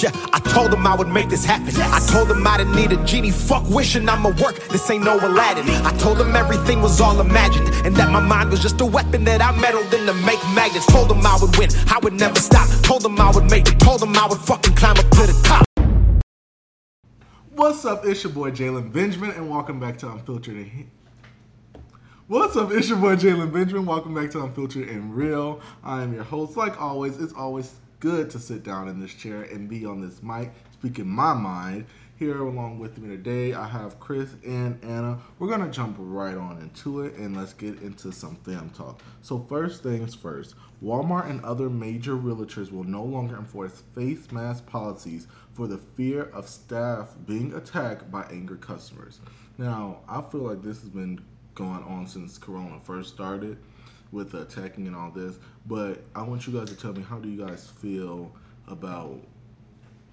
Yeah, I told them I would make this happen. I told them I didn't need a genie. Fuck wishing I'ma work. This ain't no Aladdin. I told them everything was all imagined. And that my mind was just a weapon that I meddled in to make magnets. Told them I would win. I would never stop. Told them I would make it. Told them I would fucking climb up to the top. What's up? It's your boy Jalen Benjamin, and welcome back to Unfiltered. What's up? It's your boy Jalen Benjamin. Welcome back to Unfiltered and Real. I am your host. Like always, it's always good to sit down in this chair and be on this mic, speaking my mind. Here along with me today, I have Chris and Anna. We're gonna jump right on into it and let's get into some fam talk. So first things first, Walmart and other major realtors will no longer enforce face mask policies for the fear of staff being attacked by angry customers. Now, I feel like this has been going on since Corona first started with attacking and all this, but I want you guys to tell me how do you guys feel about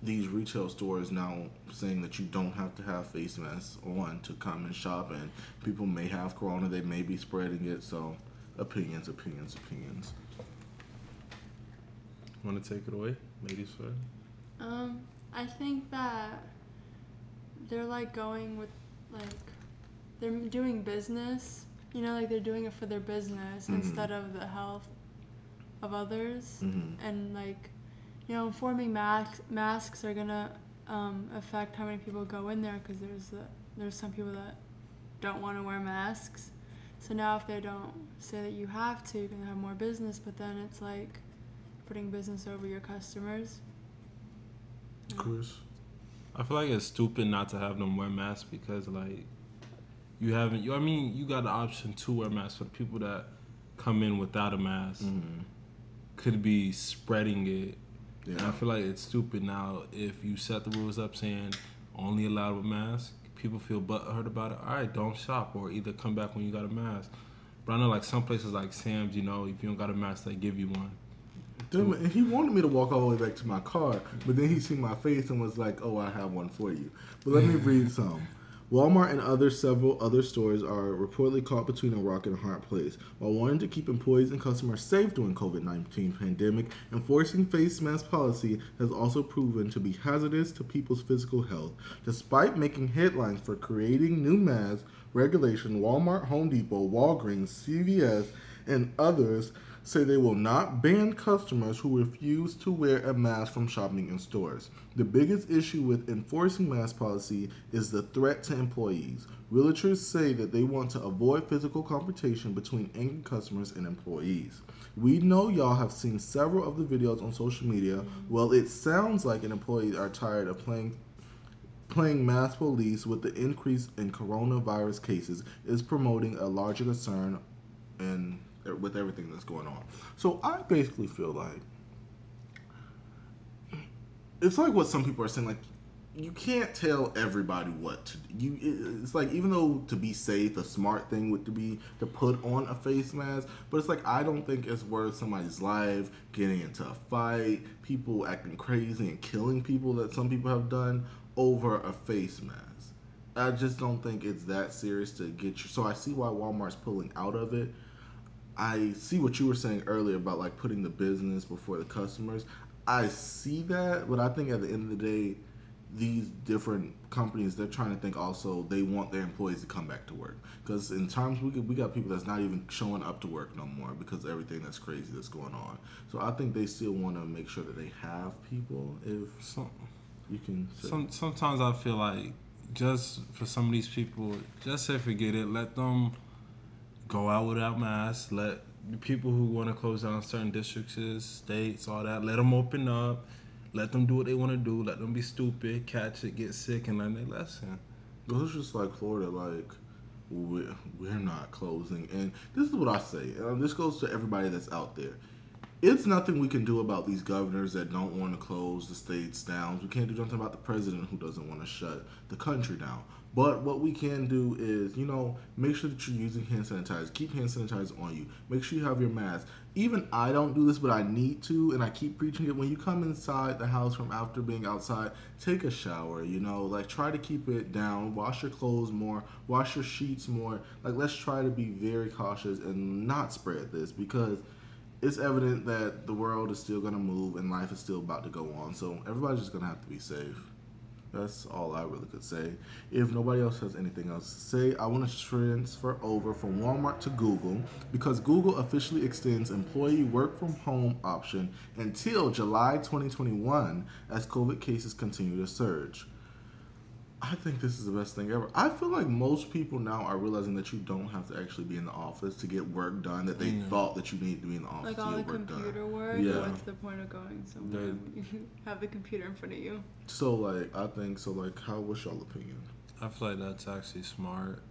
these retail stores now saying that you don't have to have face masks on to come and shop and people may have corona they may be spreading it so opinions opinions opinions Want to take it away, ladies first? Um, I think that they're like going with like they're doing business. You know, like they're doing it for their business Mhm. instead of the health of others. Mhm. And like, you know, forming masks masks are gonna um, affect how many people go in there because there's the, there's some people that don't want to wear masks. So now if they don't say that you have to, you're gonna have more business. But then it's like putting business over your customers. of course I feel like it's stupid not to have them wear masks because like you haven't. You, I mean, you got the option to wear masks for the people that come in without a mask. mm-hmm. Could be spreading it. And I feel like it's stupid now if you set the rules up saying only allowed with mask. People feel butthurt about it. All right, don't shop or either come back when you got a mask. But I know like some places like Sam's, you know, if you don't got a mask, they give you one. It, and he wanted me to walk all the way back to my car but then he seen my face and was like oh i have one for you but let me read some Walmart and other several other stores are reportedly caught between a rock and a hard place. While wanting to keep employees and customers safe during COVID-19 pandemic, enforcing face mask policy has also proven to be hazardous to people's physical health. Despite making headlines for creating new mask regulation, Walmart, Home Depot, Walgreens, CVS, and others say they will not ban customers who refuse to wear a mask from shopping in stores. The biggest issue with enforcing mask policy is the threat to employees. Realtors say that they want to avoid physical confrontation between angry customers and employees. We know y'all have seen several of the videos on social media. Well, it sounds like an employee are tired of playing playing mass police with the increase in coronavirus cases is promoting a larger concern and with everything that's going on. So I basically feel like it's like what some people are saying like you can't tell everybody what to do. You it's like even though to be safe, the smart thing would to be to put on a face mask, but it's like I don't think it's worth somebody's life getting into a fight, people acting crazy and killing people that some people have done over a face mask. I just don't think it's that serious to get you. So I see why Walmart's pulling out of it. I see what you were saying earlier about like putting the business before the customers. I see that, but I think at the end of the day, these different companies they're trying to think also they want their employees to come back to work because in times we get, we got people that's not even showing up to work no more because everything that's crazy that's going on. So I think they still want to make sure that they have people. If Some, you can. Some sometimes I feel like just for some of these people, just say forget it. Let them go out without masks. Let the people who want to close down certain districts, states, all that, let them open up. Let them do what they want to do. Let them be stupid, catch it, get sick, and learn their lesson. But it's just like Florida, like we're, we're not closing. And this is what I say. And um, this goes to everybody that's out there. It's nothing we can do about these governors that don't want to close the states down. We can't do nothing about the president who doesn't want to shut the country down. But what we can do is, you know, make sure that you're using hand sanitizer. Keep hand sanitizer on you. Make sure you have your mask. Even I don't do this, but I need to, and I keep preaching it. When you come inside the house from after being outside, take a shower. You know, like try to keep it down. Wash your clothes more. Wash your sheets more. Like let's try to be very cautious and not spread this because it's evident that the world is still gonna move and life is still about to go on. So everybody's just gonna have to be safe. That's all I really could say. If nobody else has anything else to say, I want to transfer over from Walmart to Google because Google officially extends employee work from home option until July 2021 as COVID cases continue to surge. I think this is the best thing ever. I feel like most people now are realizing that you don't have to actually be in the office to get work done that they Mm. thought that you need to be in the office Like to all the get work computer done. work. Yeah. What's the point of going somewhere? when You have the computer in front of you. So like I think so like how what's y'all opinion? I feel like that's actually smart.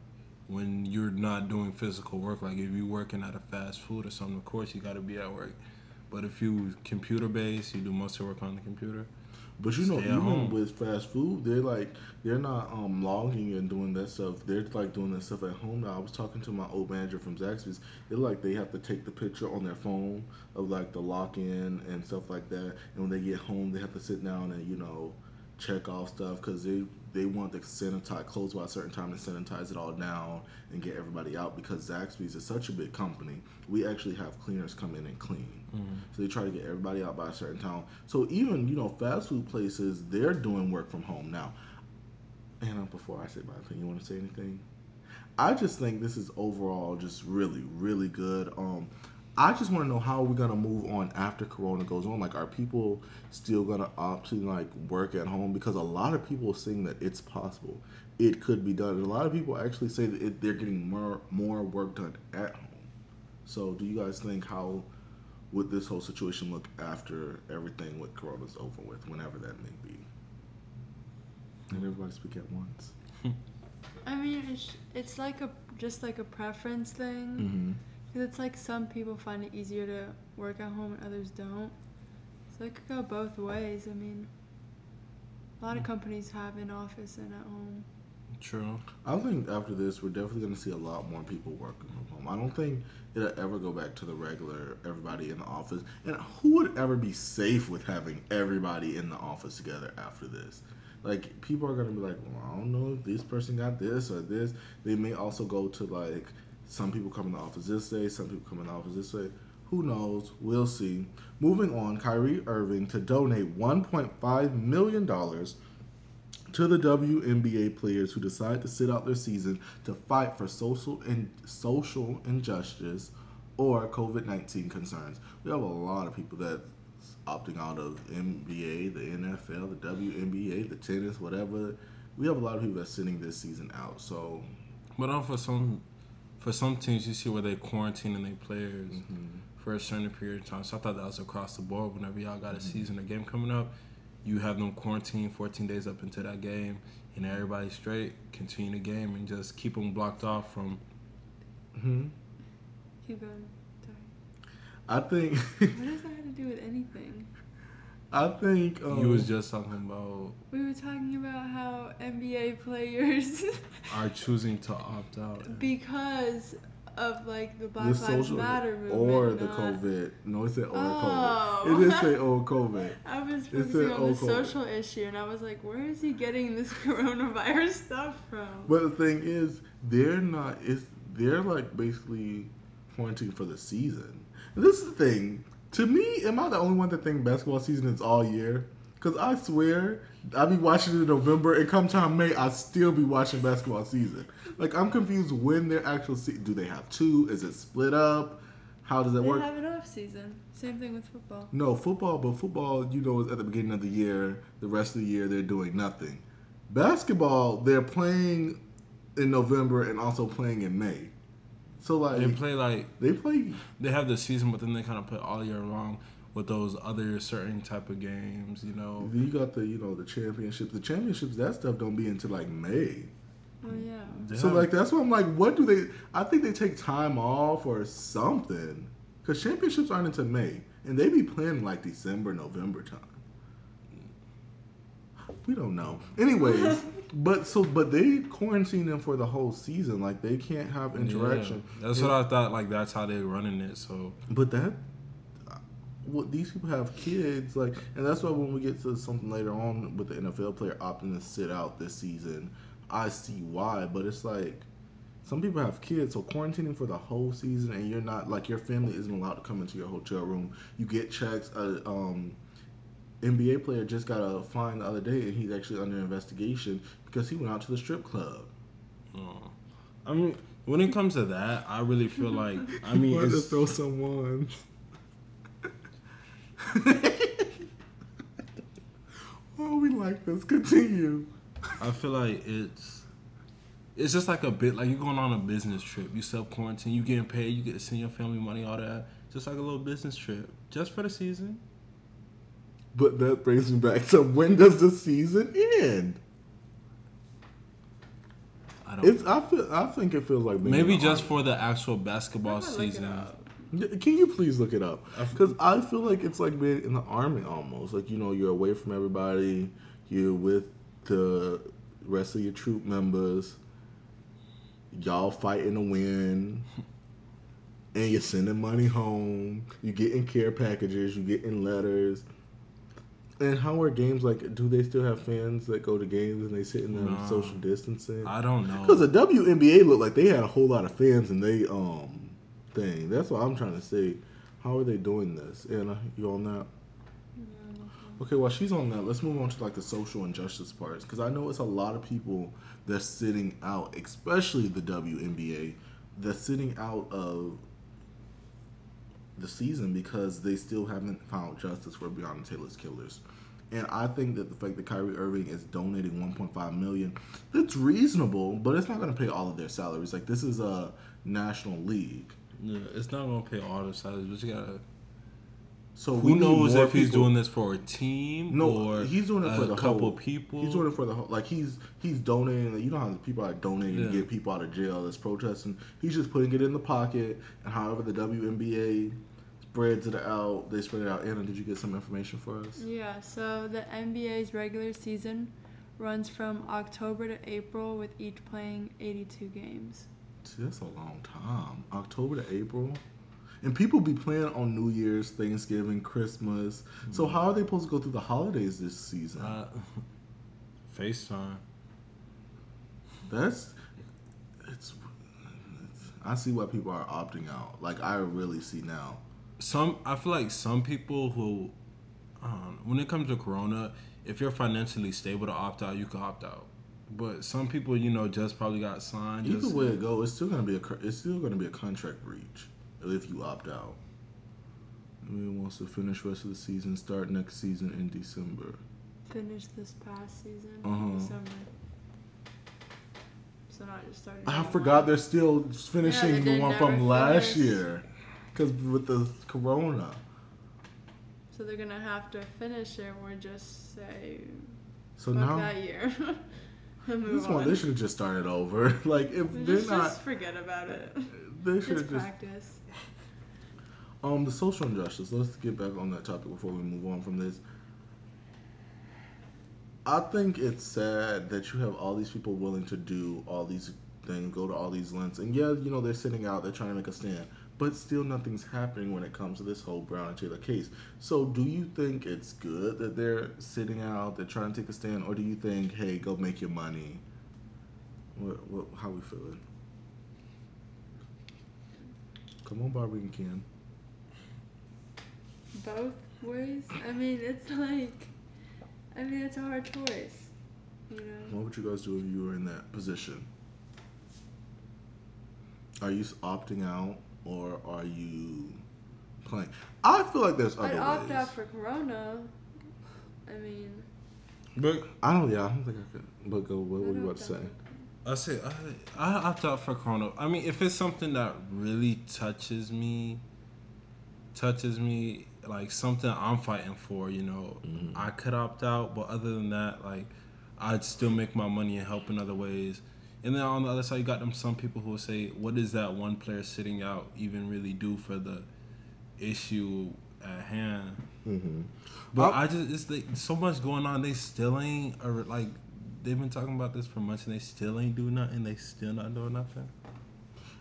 When you're not doing physical work, like if you're working at a fast food or something, of course you got to be at work. But if you computer based, you do most of your work on the computer. But you know, Stay even home. with fast food, they're like they're not um logging and doing that stuff. They're like doing that stuff at home now. I was talking to my old manager from Zaxby's. They're like they have to take the picture on their phone of like the lock in and stuff like that. And when they get home, they have to sit down and you know check off stuff because they they want to sanitize close by a certain time and sanitize it all down and get everybody out because Zaxby's is such a big company. We actually have cleaners come in and clean. So they try to get everybody out by a certain time. So even you know fast food places, they're doing work from home now. And before I say my opinion, you want to say anything? I just think this is overall just really, really good. Um, I just want to know how we're gonna move on after Corona goes on. Like, are people still gonna opt to like work at home? Because a lot of people are saying that it's possible, it could be done. And a lot of people actually say that it, they're getting more more work done at home. So, do you guys think how would this whole situation look after everything with Corona's over with, whenever that may be? And everybody speak at once. I mean, it's, it's like a just like a preference thing. Mm-hmm. Because it's like some people find it easier to work at home and others don't. So it could go both ways. I mean, a lot of mm. companies have an office and at home. True. I think after this, we're definitely going to see a lot more people working from home. I don't think it'll ever go back to the regular everybody in the office. And who would ever be safe with having everybody in the office together after this? Like people are going to be like, well, I don't know if this person got this or this. They may also go to like some people come in the office this day, some people come in the office this way. Who knows? We'll see. Moving on, Kyrie Irving to donate 1.5 million dollars to the WNBA players who decide to sit out their season to fight for social and social injustice or COVID nineteen concerns. We have a lot of people that opting out of NBA, the NFL, the WNBA, the tennis, whatever. We have a lot of people that's sitting this season out. So But for some, for some teams, you see where they quarantining their players for a certain period of time. So I thought that was across the board. Whenever y'all got a season or game coming up, you have them quarantined 14 days up into that game, and everybody straight, continue the game, and just keep them blocked off from. mhm. Keep going. Sorry. I think What does that have to do with anything? I think um, you was just talking about We were talking about how NBA players, are choosing to opt out. because of like the Black the Lives social Matter movement, or the not- COVID. No, it said or Oh. COVID. It did say or COVID. I was It focusing on the oh, COVID. social issue, and I was like, where is he getting this coronavirus stuff from? But the thing is, they're not. It's they're like basically pointing for the season. And this is the thing. To me, am I the only one that think basketball season is all year? Because I swear, I be watching it in November, and come time May, I still be watching basketball season. Like I'm confused when their actual se- do they have two? Is it split up? How does that They work? have an off season. Same thing with football. No, football, but football, you know, is at the beginning of the year. The rest of the year, they're doing nothing. Basketball, they're playing in November and also playing in May. So like They play like they play. they have the season, but then they kind of put all year long with those other certain type of games. You know, You got the you know the championships. The championships that stuff don't be until like May. Oh yeah. They So have- like that's why I'm like, what do they? I think they take time off or something because championships aren't until May and they be playing like December, November time. We don't know. Anyways, but so but they quarantine them for the whole season. Like they can't have interaction. Yeah. That's what I thought. Like that's how they're running it. So But that, what these people have kids like, and that's why when we get to something later on with the NFL player opting to sit out this season, I see why. But it's like, some people have kids, so quarantining for the whole season, and you're not like your family isn't allowed to come into your hotel room. You get checks. Uh, um, NBA player just got a fine the other day, and he's actually under investigation because he went out to the strip club. Oh. I mean, when it comes to that, I really feel like I mean, Wanted to it's, throw someone. oh, we like this. Continue. I feel like it's it's just like a bit like you're going on a business trip. You self quarantine, you getting paid, you get to send your family money, all that. Just like a little business trip, just for the season. But that brings me back to when does the season end? I don't. It's I feel I think it feels like Maybe just for the actual basketball I'm gonna look it season. Can you please look it up? Because I feel like it's like being in the army almost. Like you know, you're away from everybody. You're with the rest of your troop members. Y'all fighting to win, and you're sending money home. You getting care packages. You getting letters. And how are games like? Do they still have fans that go to games and they sit in them No. social distancing? I don't know. Because the WNBA looked like they had a whole lot of fans and they um thing. That's what I'm trying to say. How are they doing this? Anna, you on that? Okay, while she's on that, let's move on to like the social injustice parts because I know it's a lot of people that's sitting out, especially the WNBA, that's sitting out of the season because they still haven't found justice for Breonna Taylor's killers. And I think that the fact that Kyrie Irving is donating 1.5 million, that's reasonable, but it's not going to pay all of their salaries. Like this is a national league, yeah, it's not gonna pay all their salaries, but you gotta. So we Who need knows more if he's doing this for a team No, or he's doing it for a the couple whole, people? He's doing it for the whole. Like he's he's donating. You know how the people are donating Yeah. to get people out of jail that's protesting. He's just putting it in the pocket, and however the WNBA spreads it out, they spread it out. Anna, did you get some information for us? Yeah, so the NBA's regular season runs from October to April with each playing 82 games. See, that's a long time. October to April. And people be playing on New Year's, Thanksgiving, Christmas. So how are they supposed to go through the holidays this season? Uh, FaceTime. That's it's, it's. I see why people are opting out. Like I really see now. Some I feel like some people who, um, when it comes to Corona, if you're financially stable to opt out, you can opt out. But some people, you know, just probably got signed. Either Just, way it go, it's still gonna be a it's still gonna be a contract breach if you opt out. I mean, wants to finish rest of the season, start next season in December. Finish this past season Uh-huh. in December. So not just starting. I forgot one. they're still finishing they the one from last finish. year, because with the Corona. So they're gonna have to finish it or just say So now that year. this one on. they should have just started over. like if they're not, just forget about it. they should just practice. Um, the social injustice. Let's get back on that topic before we move on from this. I think it's sad that you have all these people willing to do all these things, go to all these lengths, and yeah, you know they're sitting out, they're trying to make a stand, but still nothing's happening when it comes to this whole Breonna Taylor case. So, do you think it's good that they're sitting out, they're trying to take a stand, or do you think, hey, go make your money? What, what, how we feeling? Come on, Barbie and Ken. Both ways. I mean, it's like, I mean, it's a hard choice. You know. What would you guys do if you were in that position? Are you opting out or are you playing? I feel like there's other I'd opt ways. out for Corona. I mean, but I don't. Yeah, I don't think I could. But go. What I'd were you about to say? I say I, I opt out for Corona. I mean, if it's something that really touches me, touches me like something I'm fighting for, you know, mm-hmm. I could opt out. But other than that, like, I'd still make my money and help in other ways. And then on the other side, you got them some people who will say, "What does that one player sitting out even really do for the issue at hand?" Mm-hmm. But I just it's like so much going on. They still ain't or like they've been talking about this for months and they still ain't doing nothing. They still not doing nothing.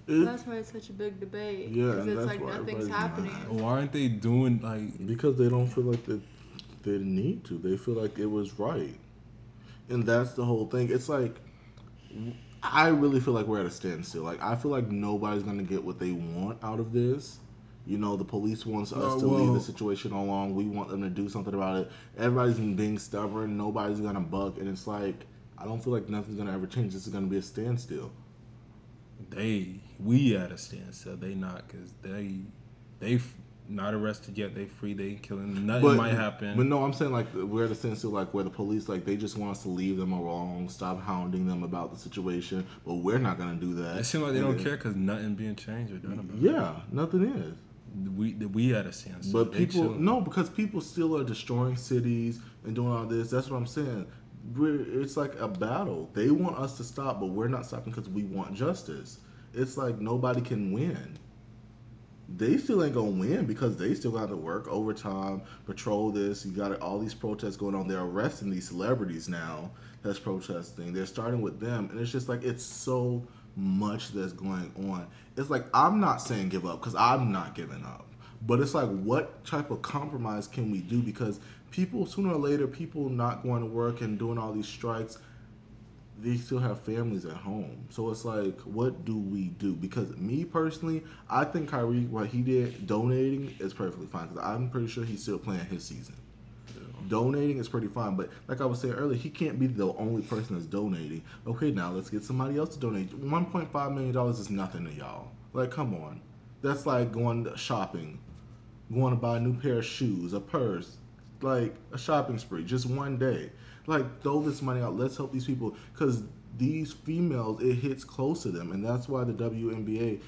that's why it's such a big debate. Yeah, Because it's that's like why nothing's happening. Why aren't they doing like? because they don't feel like they they need to. They feel like it was right, and that's the whole thing. It's like I really feel like we're at a standstill. Like I feel like nobody's gonna get what they want out of this. You know, the police wants us to leave the situation alone. We want them to do something about it. Everybody's being stubborn. Nobody's gonna buck, and it's like I don't feel like nothing's gonna ever change. This is gonna be a standstill. They we at a standstill. They not because they they not arrested yet. They free. They killing. Nothing might happen. But no, I'm saying like we're at a standstill, like where the police like they just want us to leave them alone, stop hounding them about the situation. But we're not gonna do that. it seems like they And don't then- care because nothing being changed or done about Yeah, nothing is. We we at a sense. But people, no, because people still are destroying cities and doing all this. That's what I'm saying. We're, it's like a battle. They want us to stop, but we're not stopping because we want justice. It's like nobody can win. They still ain't gonna win because they still got to work overtime, patrol this. You got all these protests going on. They're arresting these celebrities now that's protesting. They're starting with them, and it's just like it's so much that's going on. It's like I'm not saying give up because I'm not giving up, but it's like what type of compromise can we do? Because people sooner or later, people not going to work and doing all these strikes, they still have families at home. So it's like, what do we do? Because me personally, I think Kyrie, what he did, donating is perfectly fine. Because I'm pretty sure he's still playing his season. Donating is pretty fine, but like I was saying earlier, he can't be the only person that's donating. Okay, now let's get somebody else to donate. One point five million dollars is nothing to y'all. Like, come on, that's like going shopping, going to buy a new pair of shoes, a purse, like a shopping spree, just one day. Like, throw this money out. Let's help these people because these females, it hits close to them, and that's why the WNBA,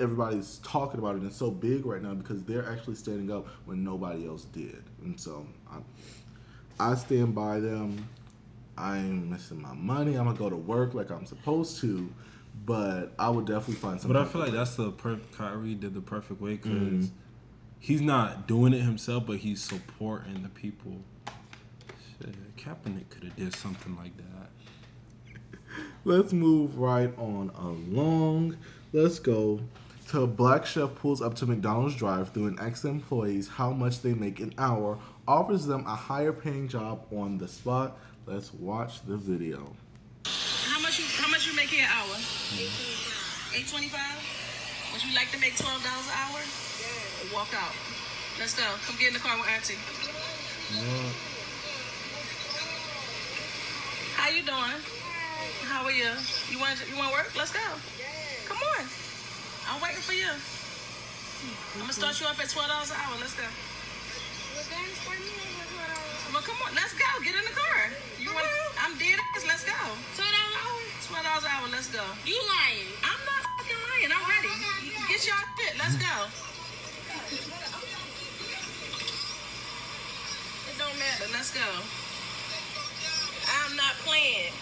everybody's talking about it. And it's so big right now because they're actually standing up when nobody else did. And so, I, I stand by them. I'm missing my money. I'm gonna go to work like I'm supposed to, but I would definitely find something. But I feel like that's the per- Kyrie did the perfect way because Mm-hmm. He's not doing it himself, but he's supporting the people. Shit, Kaepernick could have did something like that. Let's move right on along. Let's go to a black chef pulls up to McDonald's drive-through and asks employees how much they make an hour, offers them a higher paying job on the spot. Let's watch the video. How much you how much you make an hour? Eight twenty five. Would you like to make twelve dollars an hour? Walk out. Let's go. Come get in the car with Auntie. Yeah. How you doing? How are you? You want you want to work? Let's go. Come on. I'm waiting for you. I'm gonna start you off at twelve dollars an hour. Let's go. Well, come on. Let's go. Get in the car. You want? Uh-huh. I'm dead ass. Let's go. Twelve dollars an hour. Twelve dollars an hour. Let's go. You lying. I'm not fucking lying. I'm ready. Oh get your shit. Let's go. It don't matter. Let's go. I'm not playing.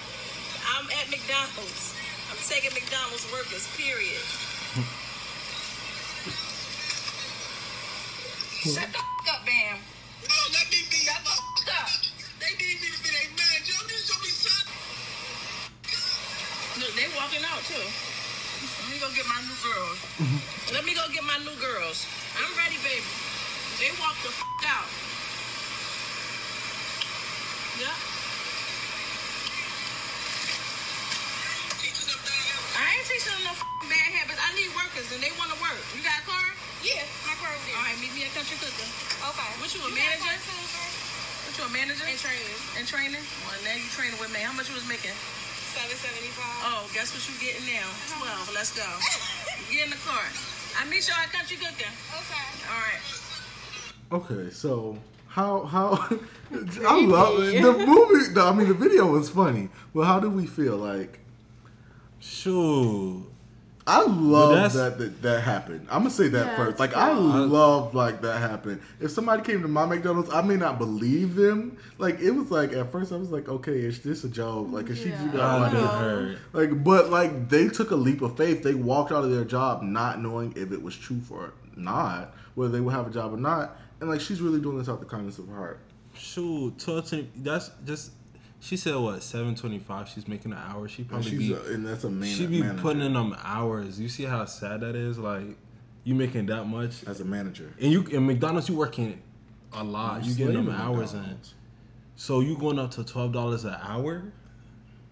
I'm at McDonald's. I'm taking McDonald's workers. Period. Shut the fuck up, Bam. No, let me be. Shut the fuck up. They need me to be their manager. I'm just gonna be son. Look, they walking out too. Let me go get my new girls. Let me go get my new girls. I'm ready, baby. They walked the fuck out. Yep. Teaching them down there. I ain't teaching them no bad habits. I need workers and they want to work. You got a car? Yeah, my car over there. All right, meet me at Country Cooker. Okay. What you a got manager? What you a manager? And training. And training? Well, now you training with me. How much you was making? Seven seventy five. Oh, guess what you getting now? Uh-huh. Twelve. Let's go. Get in the car. I meet y'all at Country Cooker. Okay. All right. Okay, so how how I love it. the movie. the- I mean, the video was funny, but how do we feel? Like Sure. I love that, that that happened. I'm gonna say that Yeah, first. it's Like I love like that happened. If somebody came to my McDonald's, I may not believe them. Like it was like at first I was like, okay, is this a joke? Like is she Yeah. do that? I Like, hurt. like, but like they took a leap of faith. They walked out of their job not knowing if it was true or not, whether they would have a job or not. And like she's really doing this out of the kindness of her heart. Shoot, twelve twenty. That's just. She said what seven twenty five. She's making an hour. She And probably she's be. a, and that's a man. she be manager. putting in them hours. You see how sad that is? Like you making that much, as a manager. and you in McDonald's you working a lot. You getting them Slaving hours in. So you going up to twelve dollars an hour?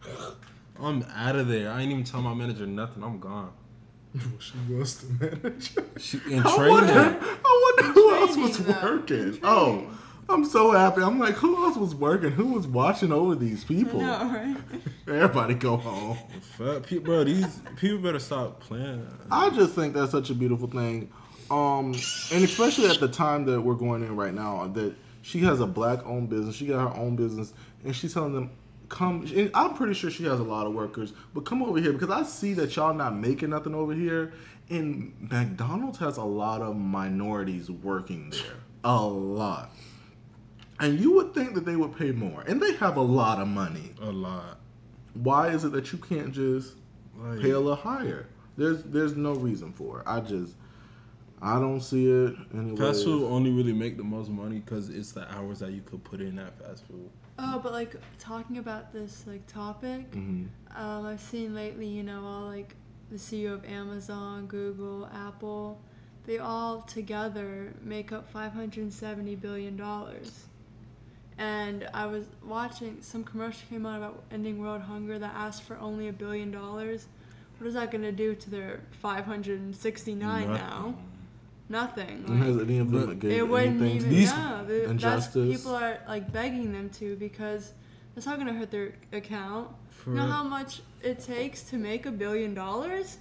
I'm out of there. I ain't even tell my manager nothing. I'm gone. she was the manager. She, in I wonder, training. I wonder who else was though. working. Oh, training. I'm so happy. I'm like, who else was working? Who was watching over these people? know, right? Everybody go home. Fuck, bro, these people better stop playing. I just think that's such a beautiful thing. Um, and especially at the time that we're going in right now, that she has a black owned business, she got her own business, and she's telling them, come. And I'm pretty sure she has a lot of workers, but come over here because I see that y'all not making nothing over here. And McDonald's has a lot of minorities working there, a lot. And you would think that they would pay more, and they have a lot of money. A lot. Why is it that you can't just Like, pay a little higher. There's there's no reason for it. I just I don't see it. Anyways. Fast food only really make the most money because it's the hours that you could put in at fast food. Oh, but like talking about this like topic, Mhm. um, I've seen lately, you know, all like the CEO of Amazon, Google, Apple, they all together make up 570 billion dollars. And I was watching some commercial came out about ending world hunger that asked for only a billion dollars. What is that going to do to their 569 now? Nothing. And has any of them But- it wouldn't even. to These- no, that's people are like begging them to because that's not gonna hurt their account. You know how much it takes to make a billion dollars?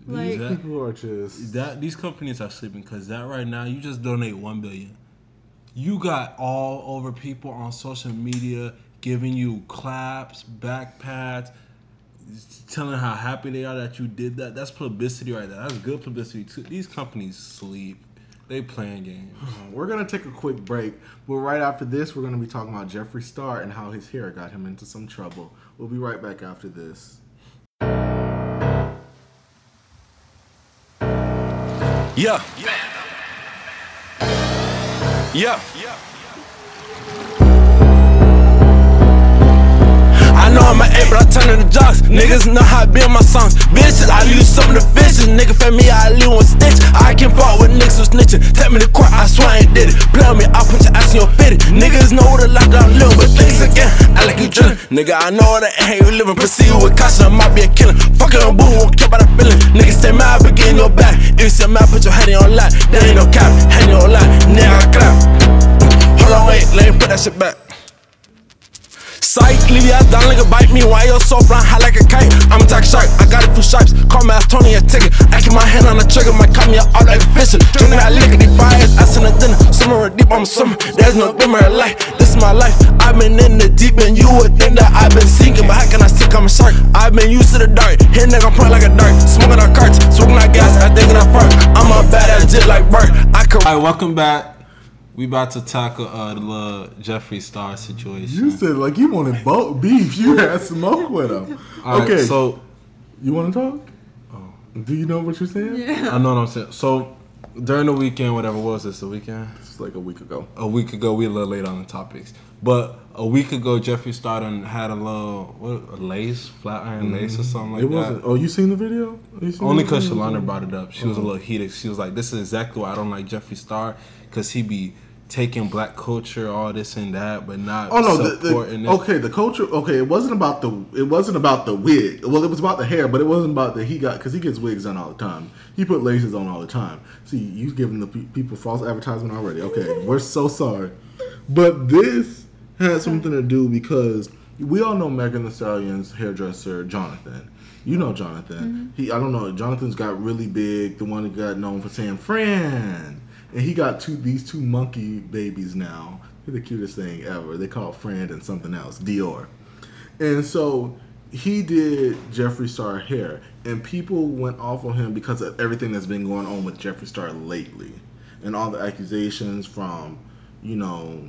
These- Like, that- people are just That these companies are sleeping because that right now you just donate one billion. You got all over people on social media giving you claps, back pats, telling how happy they are that you did that. That's publicity right there. That's good publicity too. These companies sleep. They playing games. We're gonna take a quick break, but right after this, we're gonna be talking about Jeffree Star and how his hair got him into some trouble. We'll be right back after this. Yeah. Yeah. Ja. ja. I know I'm an eight, but I turn into jocks. Niggas know how I be in my songs. Bitches, I use some of the fishes. Nigga fed me, I leave one stitch. I can fuck with niggas who snitching. Take me to court, I swear I ain't did it. Play on me, I'll punch your ass in your fitted. Niggas know what a lockdown live, but things again. I like you drilling. Nigga, I know that ain't you living. Proceed with caution, I might be a killer. Fucking a boo, won't care about the feeling. Niggas say mad, but get in your back. If you say mad, put your head in your lap. There ain't no cap, head in your lap. Nigga, I clap. Hold on, wait, let me put that shit back. Psych, leave your ass down like a bite me. Your soul flying high like a kite? I'm a tax shark, I got a few stripes. Call me ass Tony a ticket. I keep my hand on the trigger, might cut me out like a fisher. Drinking that these fires, ass in the dinner. Summer deep, I'm a summer. There's no dimmer in life. This is my life. I've been in the deep and you would think that I've been sinking. But how can I sink? I'm a shark. I've been used to the dark. Hit nigga, point like a dart. Smoking out carts, smoking out gas, I thinking I fart. I'm a badass jit like Bert. I could. All right, welcome back. We about to tackle uh, the little Jeffree Star situation. You said like you wanted both beef. You had smoke with him. All right, okay, so you want to talk? Do you know what you're saying? yeah. I know what I'm saying. So during the weekend, whatever what was this, the weekend? It's like a week ago. A week ago, we a little late on the topics, but a week ago, Jeffree Star done had a little what a lace, flat iron lace or something like it that. wasn't. Oh, you seen the video? Seen Only the because video? Shalana brought it up. She was a little heated. She was like, "This is exactly why I don't like Jeffree Star, because he be taking black culture, all this and that, but not Oh no! The, supporting the, it." okay, the culture. Okay, it wasn't about the. It wasn't about the wig. Well, it was about the hair, but it wasn't about the he got because he gets wigs on all the time. He put laces on all the time. See, you giving the pe- people false advertisement already. Okay, we're so sorry, but this had something to do because we all know Megan Thee Stallion's hairdresser Jonathan. You know Jonathan. Mm-hmm. He I don't know. Jonathan's got really big. The one that got known for saying "friend," and he got two these two monkey babies now. They're the cutest thing ever. They call it friend and something else Dior. And so he did Jeffree Star hair, and people went off on him because of everything that's been going on with Jeffree Star lately, and all the accusations from, you know,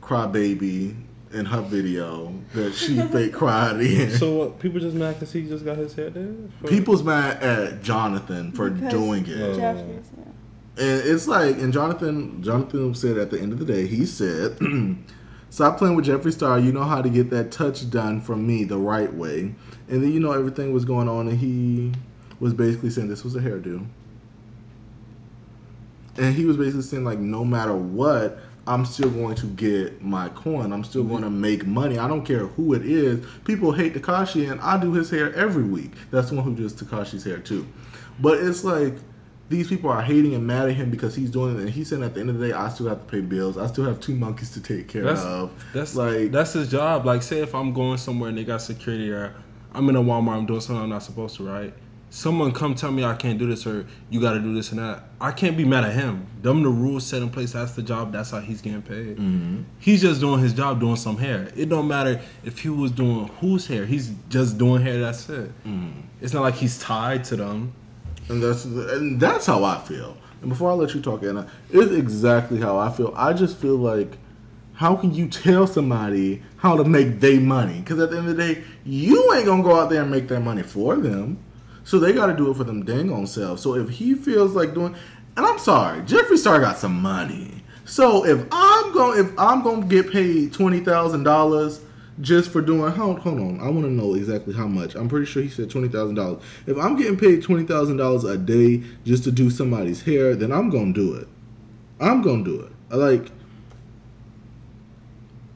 Crybaby in her video that she fake cried in. So what? People just mad because he just got his hair there. For- People's mad at Jonathan for Because doing it. Oh. Jeffries, yeah. And it's like, and Jonathan, Jonathan said at the end of the day, he said, "Stop playing with Jeffree Star. You know how to get that touch done from me the right way." And then you know everything was going on, and he was basically saying this was a hairdo, and he was basically saying like, no matter what, I'm still going to get my coin. I'm still mm-hmm. going to make money. I don't care who it is. People hate Tekashi, and I do his hair every week. That's the one who does Tekashi's hair too. But it's like these people are hating and mad at him because he's doing it, and he's saying at the end of the day, I still have to pay bills. I still have two monkeys to take care That's of. that's like that's his job. Like, say if I'm going somewhere and they got security there, I'm in a Walmart, I'm doing something I'm not supposed to, right? Someone come tell me I can't do this or you got to do this and that. I can't be mad at him. Them the rules set in place. That's the job. That's how he's getting paid. Mm-hmm. He's just doing his job, doing some hair. It don't matter if he was doing whose hair. He's just doing hair. That's it. Mm-hmm. It's not like he's tied to them. And that's and that's how I feel. And before I let you talk, Anna, it's exactly how I feel. I just feel like, how can you tell somebody how to make their money? Because at the end of the day, you ain't gonna go out there and make that money for them. So they got to do it for them dang on selves. So if he feels like doing, and I'm sorry, Jeffree Star got some money. So if I'm going, if I'm gonna get paid twenty thousand dollars just for doing hold, hold on i want to know exactly how much. I'm pretty sure he said $20000 if i'm getting paid $20000 a day just to do somebody's hair then i'm gonna do it. I'm gonna do it. I like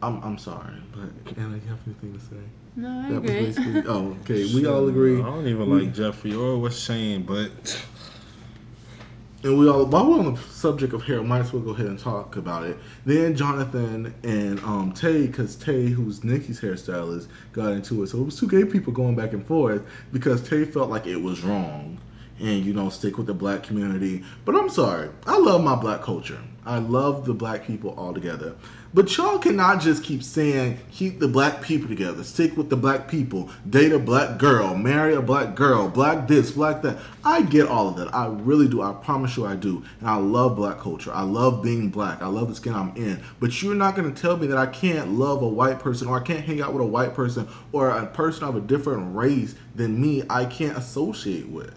i'm, I'm sorry but Anna, you have anything to say? No, I that was basically oh okay we all agree. I don't even like Jeffree or what's Shane, but And we all, while we're on the subject of hair, might as well go ahead and talk about it. Then Jonathan and um, Tay, because Tay, who's Nikki's hairstylist, got into it. So it was two gay people going back and forth because Tay felt like it was wrong and, you know, stick with the black community. But I'm sorry. I love my black culture. I love the black people all together. But y'all cannot just keep saying, keep the black people together, stick with the black people, date a black girl, marry a black girl, black this, black that. I get all of that. I really do. I promise you I do. And I love black culture. I love being black. I love the skin I'm in. But you're not going to tell me that I can't love a white person or I can't hang out with a white person or a person of a different race than me I can't associate with.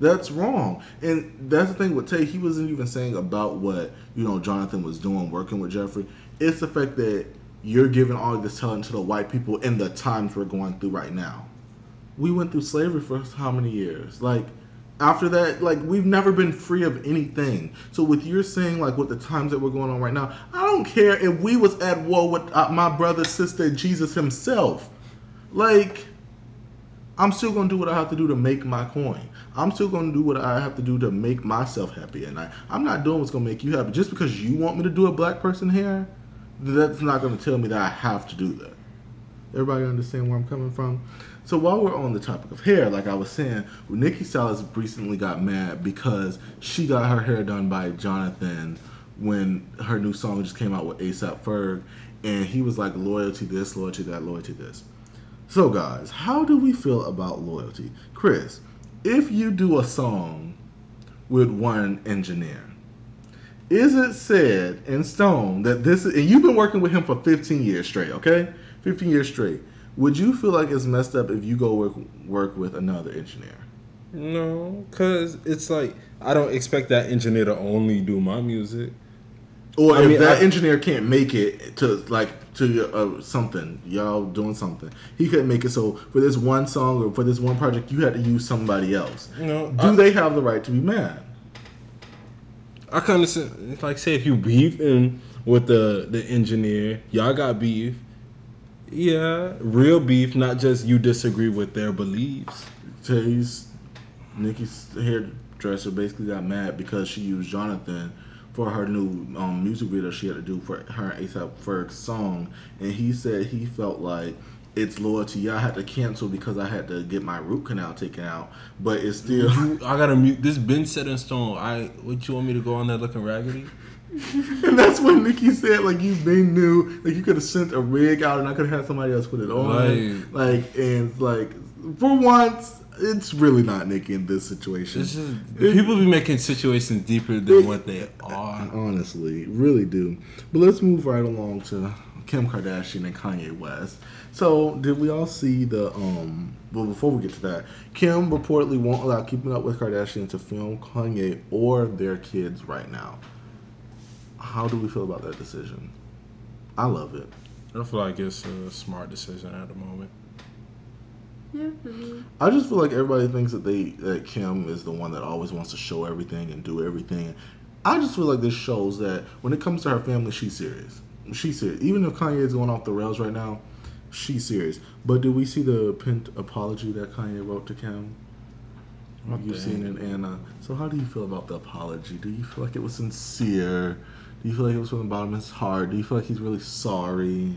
That's wrong. And that's the thing with Tay. He wasn't even saying about what, you know, Jonathan was doing working with Jeffree. It's the fact that you're giving all this talent to the white people in the times we're going through right now. We went through slavery for how many years? Like, after that, like, we've never been free of anything. So, with your saying, like, with the times that we're going on right now, I don't care if we was at war with uh, my brother, sister, Jesus himself. Like, I'm still gonna do what I have to do to make my coin. I'm still gonna do what I have to do to make myself happy. And I, I'm not doing what's gonna make you happy. Just because you want me to do a black person hair, that's not gonna tell me that I have to do that. Everybody understand where I'm coming from? So while we're on the topic of hair, like I was saying, Nikki Styles recently got mad because she got her hair done by Jonathan when her new song just came out with ASAP Ferg, and he was like loyalty this, loyalty that, loyalty this. So, guys, how do we feel about loyalty? Chris, if you do a song with one engineer, is it said in stone that this is, and you've been working with him for 15 years straight, okay? 15 years straight. Would you feel like it's messed up if you go work, work with another engineer? no, because it's like I don't expect that engineer to only do my music. Or I if mean, that I- engineer can't make it to like to uh, something, y'all doing something, he couldn't make it. So for this one song or for this one project, you had to use somebody else. No, do I- they have the right to be mad? I understand. It's like say if you beefing with the the engineer, y'all got beef. Yeah, real beef, not just you disagree with their beliefs. Tay's Nikki's hairdresser basically got mad because she used Jonathan for her new um, music video she had to do for her ASAP Ferg song, and he said he felt like it's loyalty. I had to cancel because I had to get my root canal taken out, but it's still. You, I gotta mute. This been set in stone. I what you want me to go on there looking raggedy? And that's when Nikki said, like, you've been new. Like, you could have sent a rig out and I could have had somebody else put it on. Right. Like, and, like, for once, it's really not Nikki in this situation. Is It- people be making situations deeper than what they are. Honestly, really do. But let's move right along to Kim Kardashian and Kanye West. So, did we all see the um? Well, before we get to that, Kim reportedly won't allow Keeping Up with Kardashian to film Kanye or their kids right now. How do we feel about that decision? I love it. I feel like it's a smart decision at the moment. Yeah. mhm. I just feel like everybody thinks that they that Kim is the one that always wants to show everything and do everything. I just feel like this shows that when it comes to her family, she's serious. She's serious. Even if Kanye is going off the rails right now, she's serious. But did we see the pent apology that Kanye wrote to Kim? You've the seen it, Anna. So how do you feel about the apology? Do you feel like it was sincere? Do you feel like it was from the bottom of his heart? Do you feel like he's really sorry?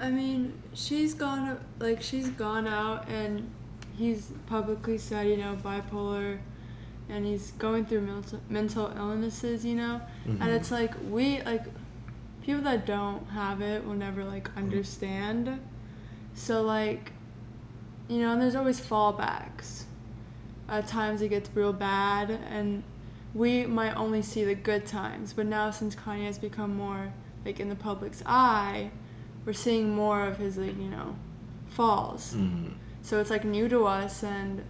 I mean, she's gone like she's gone out and he's publicly said, you know, bipolar and he's going through mental mental illnesses, you know? And mm-hmm. it's like we like people that don't have it will never like mm-hmm. understand. So like you know, and there's always fallbacks. At times it gets real bad and we might only see the good times, but now since Kanye has become more like in the public's eye, we're seeing more of his like you know falls mm-hmm. so it's like new to us and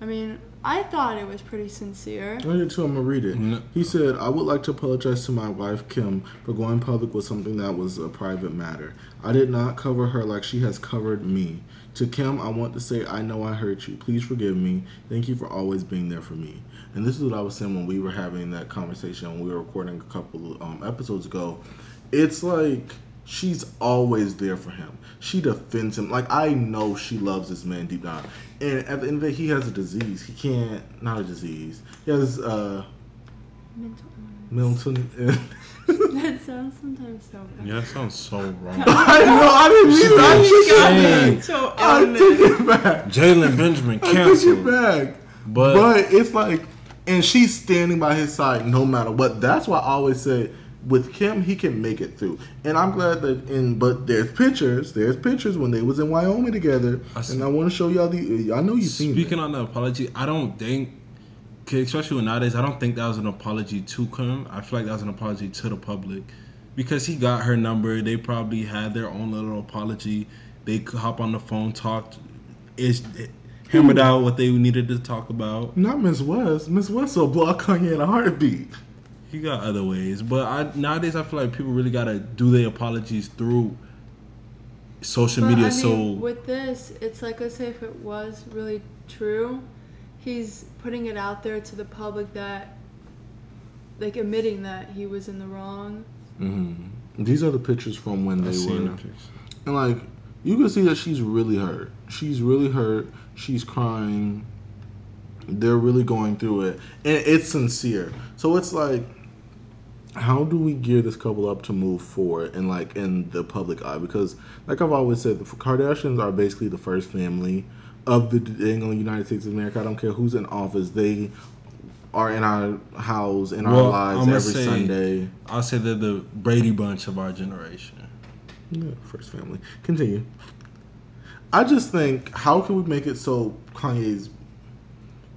i mean i thought it was pretty sincere I did too. I'm gonna read it. No. He said, "I would like to apologize to my wife Kim for going public with something that was a private matter. I did not cover her like she has covered me. To Kim, I want to say I know I hurt you. Please forgive me. Thank you for always being there for me." And this is what I was saying when we were having that conversation. When we were recording a couple um, episodes ago. It's like she's always there for him. She defends him. Like I know she loves this man deep down. And at the end of the day, he has a disease. He can't. Not a disease. He has uh, mental Milton. that sounds sometimes so bad Yeah, that sounds so wrong. I know. I didn't mean it. I Shame. took it back. I took it back. Jalen Benjamin I took it back. But- but it's like, and she's standing by his side no matter what. That's why I always say with Kim, he can make it through. And I'm glad that. And but there's pictures. There's pictures when they was in Wyoming together. I and I want to show y'all the. I know you've seen. Speaking it. on the apology, I don't think especially with nowadays, I don't think that was an apology to Kim. I feel like that was an apology to the public because he got her number. They probably had their own little apology. They could hop on the phone, talked, is eh, hammered hmm. out what they needed to talk about. Not Miss West. Miss West will block Kanye in a heartbeat. He got other ways, but I nowadays I feel like people really gotta do their apologies through social But, media. I mean, so with this it's like let's say if it was really true he's putting it out there to the public that like admitting that he was in the wrong Mm-hmm. These are the pictures from when they I seen were. the. And like you can see that she's really hurt. She's really hurt. She's crying. They're really going through it. And it's sincere. So it's like how do we gear this couple up to move forward and like in the public eye? Because like I've always said, the Kardashians are basically the first family of the dang on United States of America. I don't care who's in office. They are in our house, in our lives every say- Sunday. I'll say they're the Brady Bunch of our generation. Yeah, first family. Continue. I just think, how can we make it so Kanye's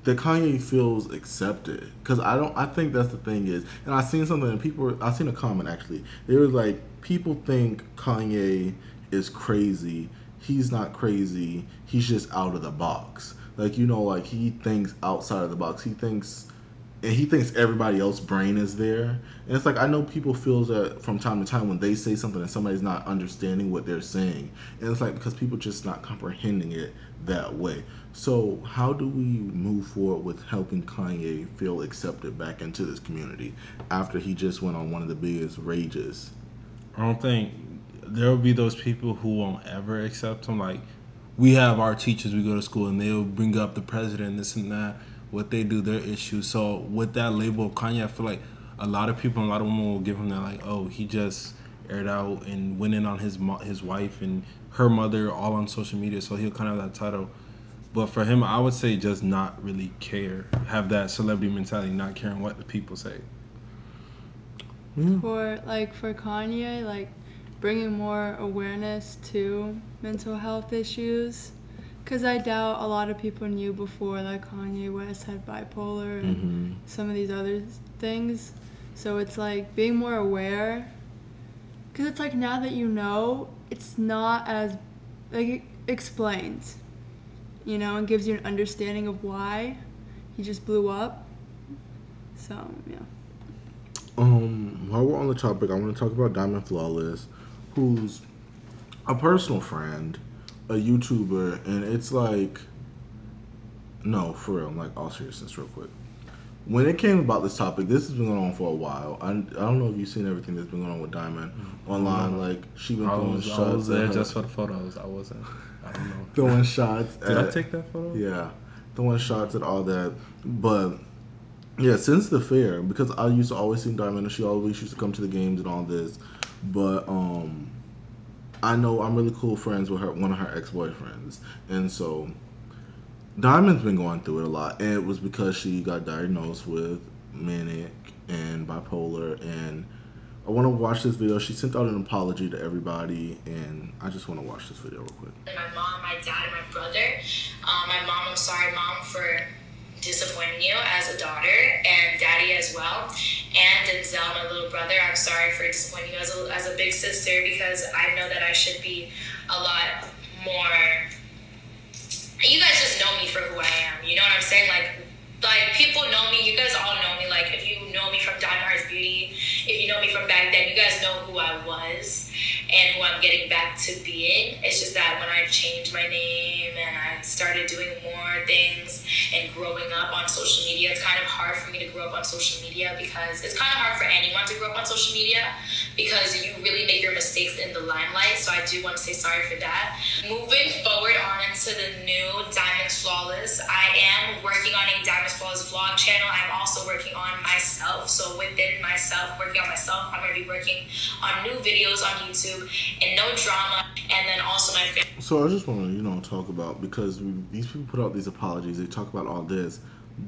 that Kanye feels accepted? Because I don't. I think that's the thing is, and I seen something. And people, I seen a comment actually. They were like, people think Kanye is crazy. He's not crazy. He's just out of the box. Like you know, like he thinks outside of the box. He thinks and he thinks everybody else's brain is there. And it's like I know people feel that from time to time when they say something and somebody's not understanding what they're saying, and it's like because people just not comprehending it that way. So how do we move forward with helping Kanye feel accepted back into this community after he just went on one of the biggest rages? I don't think there will be those people who won't ever accept him. Like we have our teachers, we go to school, and they'll bring up the president, this and that, what they do, their issues. So with that label of Kanye, I feel like a lot of people, a lot of women will give him that, like, oh, he just aired out and went in on his mo- his wife and her mother all on social media, so he'll kind of have that title. But for him, I would say just not really care, have that celebrity mentality, not caring what the people say. for like for Kanye, like bringing more awareness to mental health issues. Cause I doubt a lot of people knew before that Kanye West had bipolar and some of these other things. So it's like being more aware. Cause it's like now that you know, it's not as like it explains, you know, and gives you an understanding of why he just blew up. So yeah. Um, while we're on the topic, I want to talk about Diamond Flawless, who's a personal friend, a YouTuber, and it's like, no, for real, I'm like all seriousness, real quick. when it came about this topic, this has been going on for a while. I, I don't know if you've seen everything that's been going on with Diamond online. Like she been I throwing was, I was there her- just for the photos. I wasn't. I don't know. throwing shots. Did at, I take that photo? Yeah, throwing shots at all that. But yeah, since the fair, because I used to always see Diamond, and she always used to come to the games and all this. But um, I know I'm really cool friends with her, one of her ex boyfriends, and so Diamond's been going through it a lot, and it was because she got diagnosed with manic and bipolar. And I want to watch this video. She sent out an apology to everybody, and I just want to watch this video real quick. my mom, my dad, and my brother. Um, my mom, I'm sorry, mom, for disappointing you as a daughter, and daddy as well. And Denzel, my little brother, I'm sorry for disappointing you as a, as a big sister because I know that I should be a lot more. You guys just know me for who I am. You know what I'm saying? Like, like people know me. You guys all know me. Like, if you know me from Diamond Hearts Beauty, if you know me from back then, you guys know who I was and who I'm getting back to being. It's just that when I changed my name and I started doing more things and growing up on social media, it's kind of hard for me to grow up on social media because it's kind of hard for anyone to grow up on social media because you really make your mistakes in the limelight. So I do want to say sorry for that. Moving forward on to the new Diamonds Flawless, I am working on a Diamonds Flawless vlog channel. I'm also working on myself. So within myself, working on myself, I'm going to be working on new videos on YouTube and no drama. And then also my So I just want to, you know, talk about because we, these people put out these apologies. They talk about all this,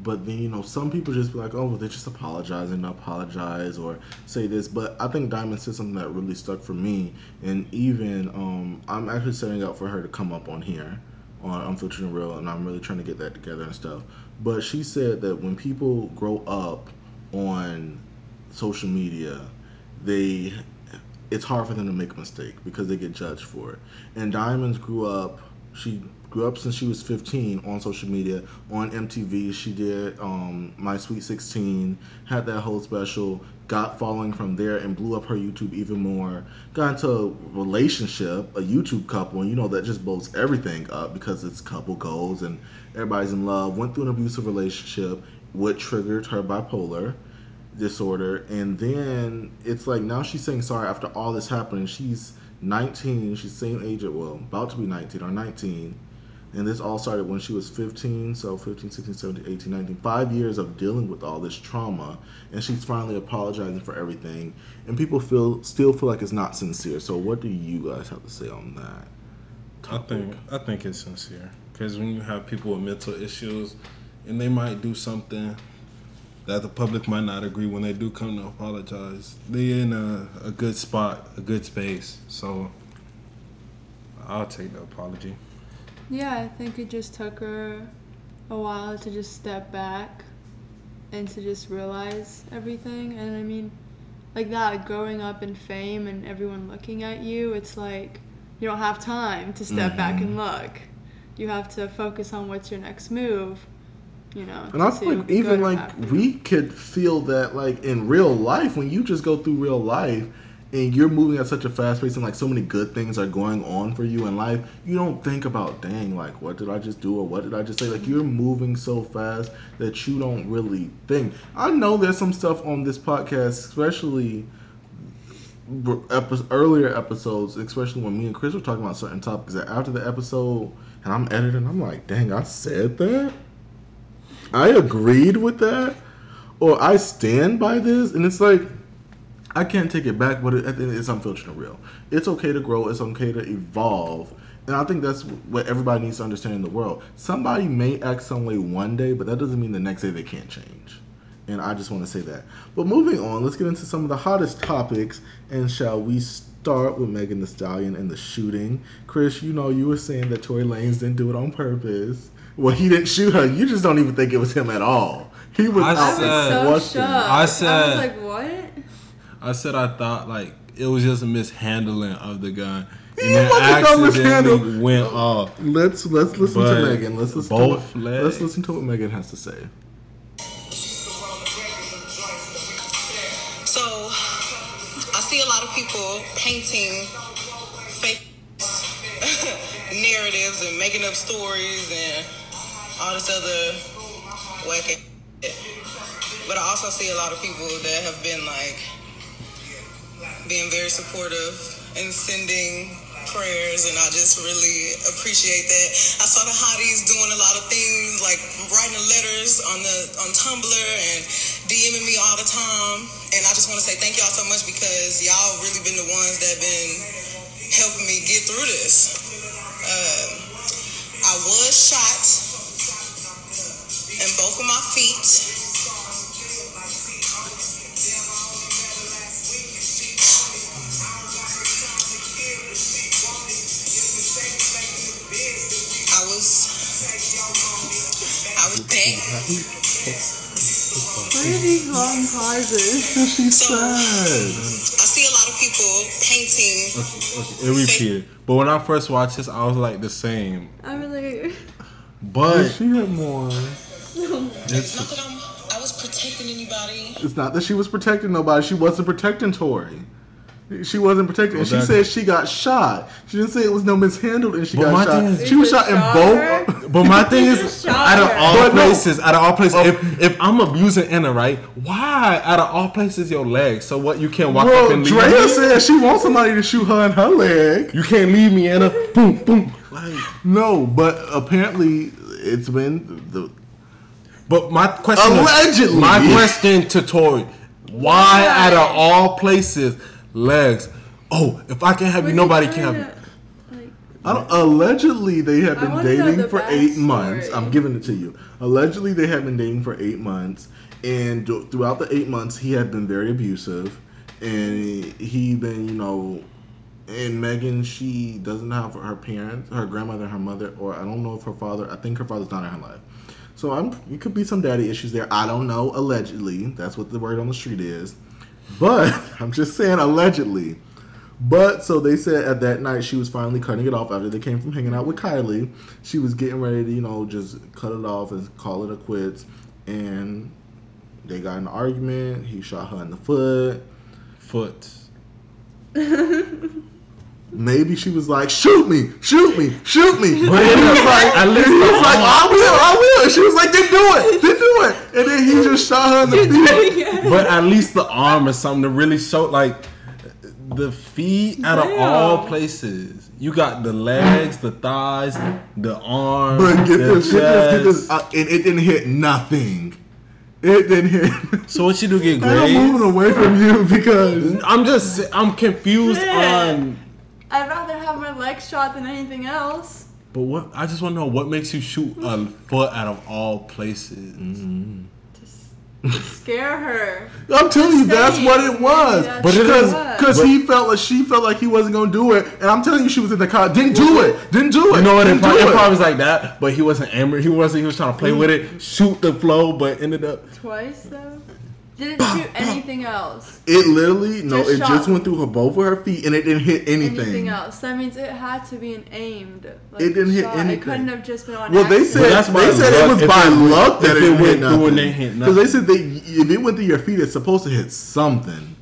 but then you know, some people just be like, "Oh, well, they just apologize and apologize or say this." But I think Diamond said something that really stuck for me, and even um, I'm actually setting up for her to come up on here on Unfiltered and Real, and I'm really trying to get that together and stuff. But she said that when people grow up on social media, they it's hard for them to make a mistake because they get judged for it. And Diamonds grew up. She grew up since she was 15 on social media on MTV. She did um, My Sweet 16, had that whole special, got following from there, and blew up her YouTube even more. Got into a relationship, a YouTube couple, and you know that just blows everything up because it's couple goals and everybody's in love. Went through an abusive relationship, what triggered her bipolar disorder and then it's like now she's saying sorry after all this happening. She's 19 she's same age at well about to be 19 or 19 and this all started when she was 15 so 15 16 17 18 19 five years of dealing with all this trauma and she's finally apologizing for everything. And people feel still feel like it's not sincere. So what do you guys have to say on that I think I think it's sincere. Because when you have people with mental issues, and they might do something that the public might not agree when they do come to apologize, They're in a, a good spot, a good space. So I'll take the apology. Yeah, I think it just took her a while to just step back and to just realize everything. And I mean, like that, growing up in fame and everyone looking at you, it's like you don't have time to step back and mm-hmm. look. You have to focus on what's your next move, you know. And I feel like even like after. we could feel that like in real life when you just go through real life and you're moving at such a fast pace and like so many good things are going on for you in life, you don't think about dang like what did I just do or what did I just say? Like you're moving so fast that you don't really think. I know there's some stuff on this podcast, especially earlier episodes, especially when me and Chris were talking about certain topics. That after the episode, and I'm editing, I'm like, dang, I said that. I agreed with that, or I stand by this, and it's like I can't take it back. But it, it's unfiltered and real. It's okay to grow. It's okay to evolve. And I think that's what everybody needs to understand in the world. Somebody may act some way one day, but that doesn't mean the next day they can't change. And I just want to say that. But moving on, let's get into some of the hottest topics. And shall we start with Megan Thee Stallion and the shooting? Chris, you know you were saying that Tory Lanez didn't do it on purpose. Well, he didn't shoot her. You just don't even think it was him at all. He was I out said- was there so watching. shocked. I I said- was like, what? I said I thought like it was just a mishandling of the gun. He And it wasn't accidentally went off. Let's let's listen But to Megan. Let's listen both to what, legs. let's listen to what Megan has to say. So, I see a lot of people painting fake narratives and making up stories and all this other whack. but I also see a lot of people that have been like being very supportive and sending prayers and I just really appreciate that. I saw the hotties doing a lot of things like writing letters on the on Tumblr and DMing me all the time. And I just want to say thank y'all so much because y'all really been the ones that been helping me get through this. Um, I was shot in both of my feet. I was I was back. What are these long pauses? She's So- sad. I see a lot of people painting Okay, okay. it repeated. But when I first watched this, I was like the same. I'm like, But She had more. It's Not that I'm, I was protecting anybody. It's not that she was protecting nobody. She wasn't protecting Tory. She wasn't protecting. Well, she said she got shot. She didn't say it was no mishandled and she But my got thing shot. is- she was shot in both. but my thing is, out of all But no. places, out of all places, if oh. if I'm abusing Anna, right? Why out of all places your leg? So what? You can't walk up Well, and leave Drea said she wants somebody to shoot her in her leg. You can't leave me, Anna. Boom, boom. Like, No, but apparently it's been the but my question, is- Allegedly. my question to Tory: Why out of all places, legs? Oh, if I can't have you, nobody can have you. I don't, allegedly they have been dating for eight backstory. months. I'm giving it to you. Allegedly they have been dating for eight months, and throughout the eight months he had been very abusive, and he been you know, and Megan she doesn't have her parents, her grandmother, her mother, or I don't know if her father. I think her father's not in her life. So I'm it could be some daddy issues there. I don't know. Allegedly, that's what the word on the street is. But I'm just saying allegedly. But so they said at that night she was finally cutting it off after they came from hanging out with Kylie. She was getting ready to, you know, just cut it off and call it a quits. And they got in an argument. He shot her in the foot. Foot. Maybe she was like, "Shoot me, shoot me, shoot me." But and he was like, at least he was like, arm- "I will, I will." And she was like, "Then do it, then do it." And then he just shot her in the feet. but at least the arm or something to really show like the feet out of all places. You got the legs, the thighs, the arm, But get the this, get this, get this, chest. uh, and it didn't hit nothing. It didn't hit. So what you do get And I'm moving away from you because I'm just I'm confused Shit. on I'd rather have my leg shot than anything else. but what I just want to know what makes you shoot a foot out of all places. Mm-hmm. Just scare her. I'm telling you, that's what it was. maybe But because because he felt like she felt like he wasn't gonna do it, and I'm telling you, she was in the car. Didn't do it. Didn't do it. You know what? It, Didn't probably, do it it. probably was like that, but he wasn't angry. He wasn't. He was trying to play with it, mm-hmm. shoot the flow, but ended up. Twice though. Didn't shoot anything else. It literally no. Just it shot- just went through her both of her feet, and it didn't hit anything. Anything else? That means it had to be an aimed. Like, It didn't hit anything. It couldn't have just been on. Well, they said Well, that's they said it was If by it went- luck that it, it went through nothing. and they hit Because they said they if it went through your feet, it's supposed to hit something.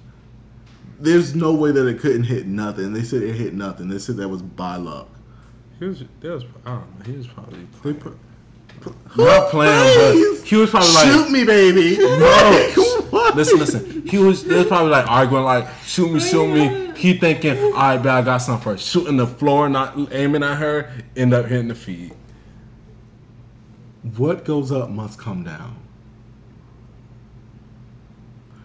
There's no way that it couldn't hit nothing. They said it hit nothing. They said that was by luck. He was. That was. I don't know. He was probably They put, not playing, but he was probably like. shoot me, baby. No. Listen, listen. He was, they was probably like arguing, like, shoot me, shoot me. He thinking, all right, bet I got something for her. Shooting the floor, not aiming at her, end up hitting the feet. What goes up must come down.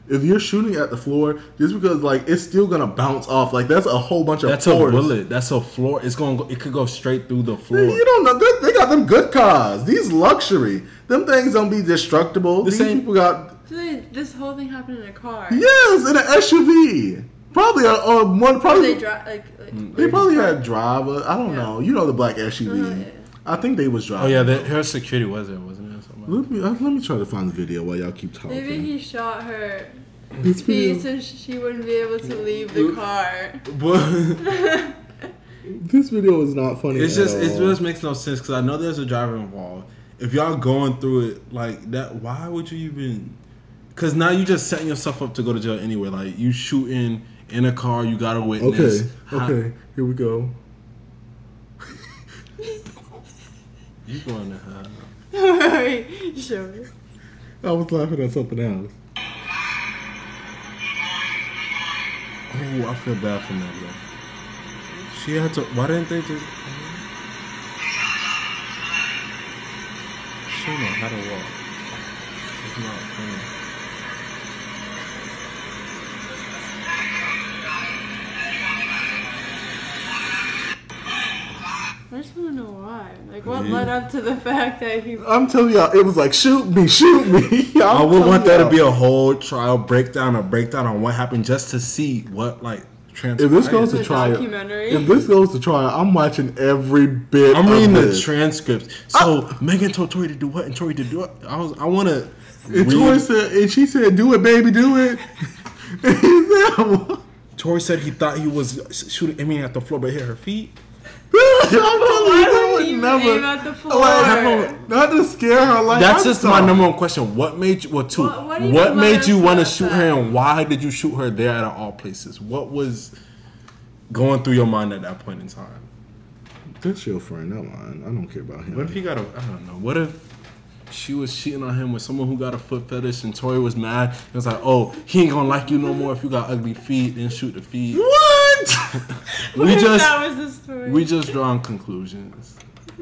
If you're shooting at the floor, just because like it's still gonna bounce off, like that's a whole bunch of That's force. a bullet. That's a floor. It's going. to go, It could go straight through the floor. You don't know. They, they got them good cars. These luxury. Them things don't be destructible. The These same- people got So they, this whole thing happened in a car. yes in an SUV. Probably a, a one. Probably they they, drive like. like Mm. probably had driver. I don't Yeah. know. You know the black SUV. Uh, yeah. I think they was driving. Oh yeah, the, her security was there, wasn't it? Something like Let me uh, let me try to find the video while y'all keep talking. Maybe he shot her This video- feet so she wouldn't be able to leave the car. that. This video is not funny. It's at just it just makes no sense because I know there's a driver involved. If y'all going through it like that, why would you even? Because now you just setting yourself up to go to jail anyway. Like you shooting in a car, you got a witness. Okay, How- okay, here we go. You going to hell? Show. I was laughing at something else. Oh, I feel bad for Megan. She had to. Why didn't they just? She know how to walk. It's not funny. I just want to know why. Like, what Yeah. led up to the fact that he. I'm telling y'all, it was like shoot me, shoot me. I would telling want that to be a whole trial breakdown, a breakdown on what happened, just to see what like transpired. If this goes to trial, if this goes to trial, I'm watching every bit. I'm of reading the this. transcripts. Ah! So Megan told Tory to do what, and Tory to do it. I was, I want to. And Tory said, and she said, "Do it, baby, do it." and he said, Tory said he thought he was shooting, aiming at the floor, but hit her feet. I'm telling Why would would never. aim at the floor? Like, not to scare her. Like That's I'm just my number one question. What made you? Well, two. What- What, what you made you want to shoot that? her, and why did you shoot her there out of all places? What was going through your mind at that point in time? That's your friend, not mine. I don't care about him. What if he got a? I don't know. What if she was cheating on him with someone who got a foot fetish, and Tory was mad? It was like, oh, he ain't gonna like you no more if you got ugly feet. Then shoot the feet. what? we If just that was the story. we just drawing conclusions.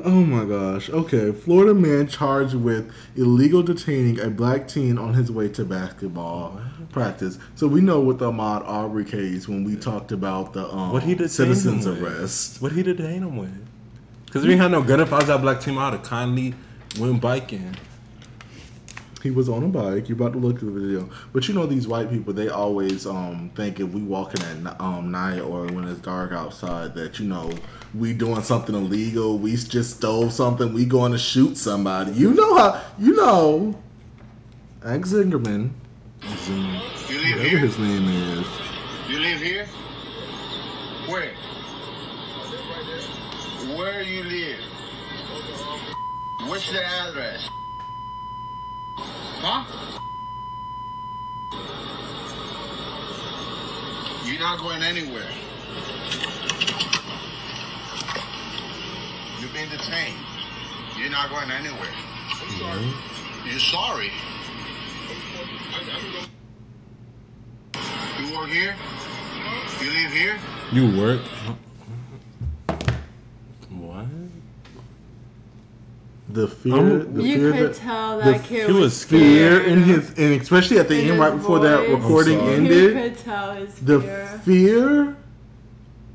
Oh my gosh. Okay. Florida man charged with illegal detaining a black teen on his way to basketball practice. So we know with the Ahmaud Arbery case when we talked about the um, What he did citizens arrest. What he did detain him with? Because we had no gun. If I was that black team, I'd have kindly went biking. He was on a bike. You're about to look at the video, but you know these white people. They always um, think if we walking at um, night or when it's dark outside that you know we doing something illegal. We just stole something. We going to shoot somebody. You know how? You know. Ag Zingerman, You live whatever here? his name is. You live here? Where? Where you live? What's the address? Huh? You're not going anywhere. You've been detained. You're not going anywhere. I'm sorry. You're sorry? You work here? You live here? You work? What? The fear, I'm- the you fear could that, tell the that kid he was was fear scared. in his, and especially at the In end, right his before that recording sorry. You ended, could tell his the fear. fear.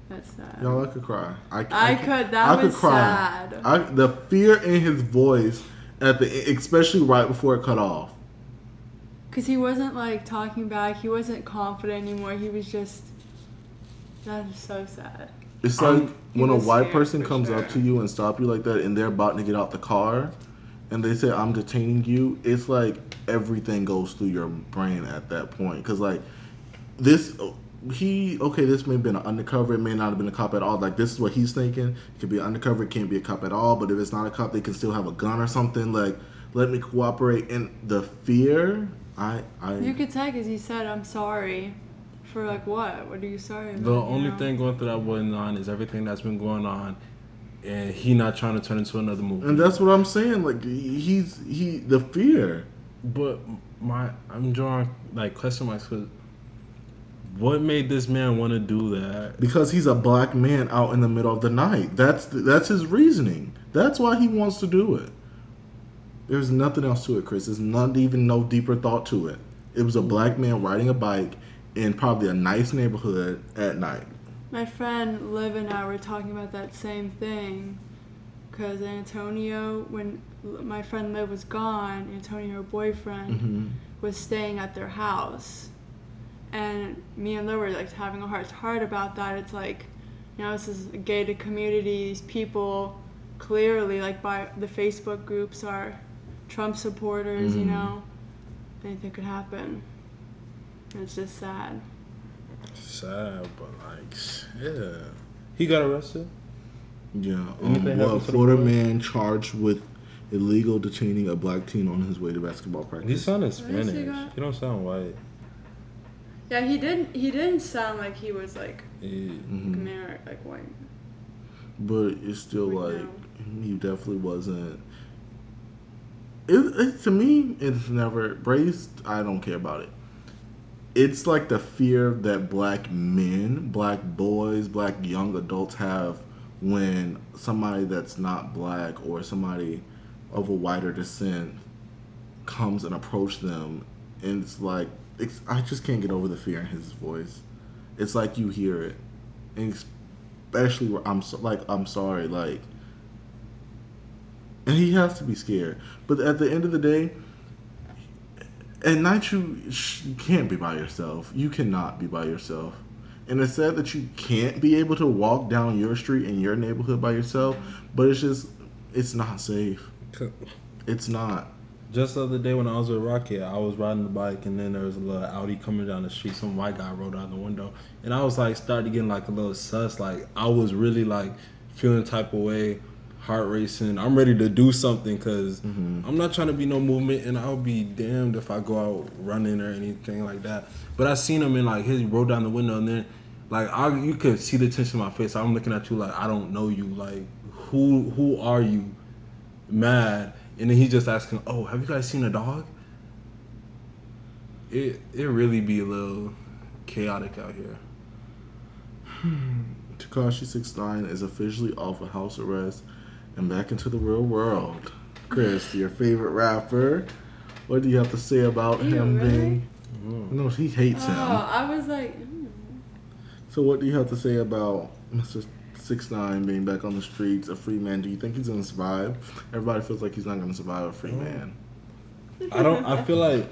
That's sad. Y'all, I could cry. I, I could- that was sad. I, the fear in his voice at the, especially right before it cut off. Because he wasn't like talking back. He wasn't confident anymore. He was just. That is so sad. It's like he when a white person comes sure. up to you and stop you like that, and they're about to get out the car, and they say, "I'm detaining you." It's like everything goes through your brain at that point, because like this. He okay. This may have been an undercover. It may not have been a cop at all. Like this is what he's thinking. It could be undercover. It can't be a cop at all. But if it's not a cop, they can still have a gun or something. Like let me cooperate. And the fear, I, I. You could tell because he said, I'm sorry. For like what? What are you sorry about? The you only know? thing going through that boy's mind is everything that's been going on, and he not trying to turn into another movie. and that's what I'm saying. Like he's he the fear. But my, I'm drawing like question marks because what made this man want to do that? because he's a black man out in the middle of the night. That's that's his reasoning. That's why he wants to do it. There's nothing else to it, Chris. There's not even no deeper thought to it. It was a black man riding a bike in probably a nice neighborhood at night. My friend Liv and I were talking about that same thing. Because Antonio, when my friend Liv was gone, Antonio, her boyfriend, mm-hmm. was staying at their house. And me and Liv were like having a heart to heart about that. It's like, you know, this is a gated community. These people clearly, like by the Facebook groups, are Trump supporters, you mm-hmm. know? Anything could happen. And It's just sad. Sad, but like, yeah, he got arrested. Yeah. Um, Anything well, happened to Florida man charged with illegal detaining a black teen on his way to basketball practice. He sounded What else he Spanish. got? He don't sound white. Yeah, he didn't. He didn't sound like he was like He- Mhm. American, like white. but it's still We like know. he definitely wasn't it, it to me it's never race. I don't care about it. It's like the fear that black men, black boys, black young adults have when somebody that's not black or somebody of a whiter descent comes and approach them, and it's like it's, I just can't get over the fear in his voice. It's like you hear it, and especially where I'm so, like I'm sorry, like, and he has to be scared. But at the end of the day, at night you, you can't be by yourself. You cannot be by yourself. And it's sad that you can't be able to walk down your street in your neighborhood by yourself, but it's just, it's not safe. It's not. Just the other day when I was with Rocket, I was riding the bike and then there was a little Audi coming down the street. Some white guy rolled out the window, and I was like started getting like a little sus. Like I was really like feeling type of way, heart racing. I'm ready to do something because mm-hmm. I'm not trying to be no movement, and I'll be damned if I go out running or anything like that. But I seen him and like he rolled down the window, and then like I you could see the tension in my face. I'm looking at you like I don't know you. Like who who are you? Mad. And then he just asking, "Oh, have you guys seen a dog?" It it really be a little chaotic out here. Hmm. Tekashi Six Nine is officially off of house arrest and back into the real world. Chris, your favorite rapper. What do you have to say about Ew, him really? being? No, he hates Oh, him. I was like, hmm. So, what do you have to say about Mr. Six Nine being back on the streets, a free man? Do you think he's gonna survive? Everybody feels like he's not gonna survive a free man. I don't. I feel like.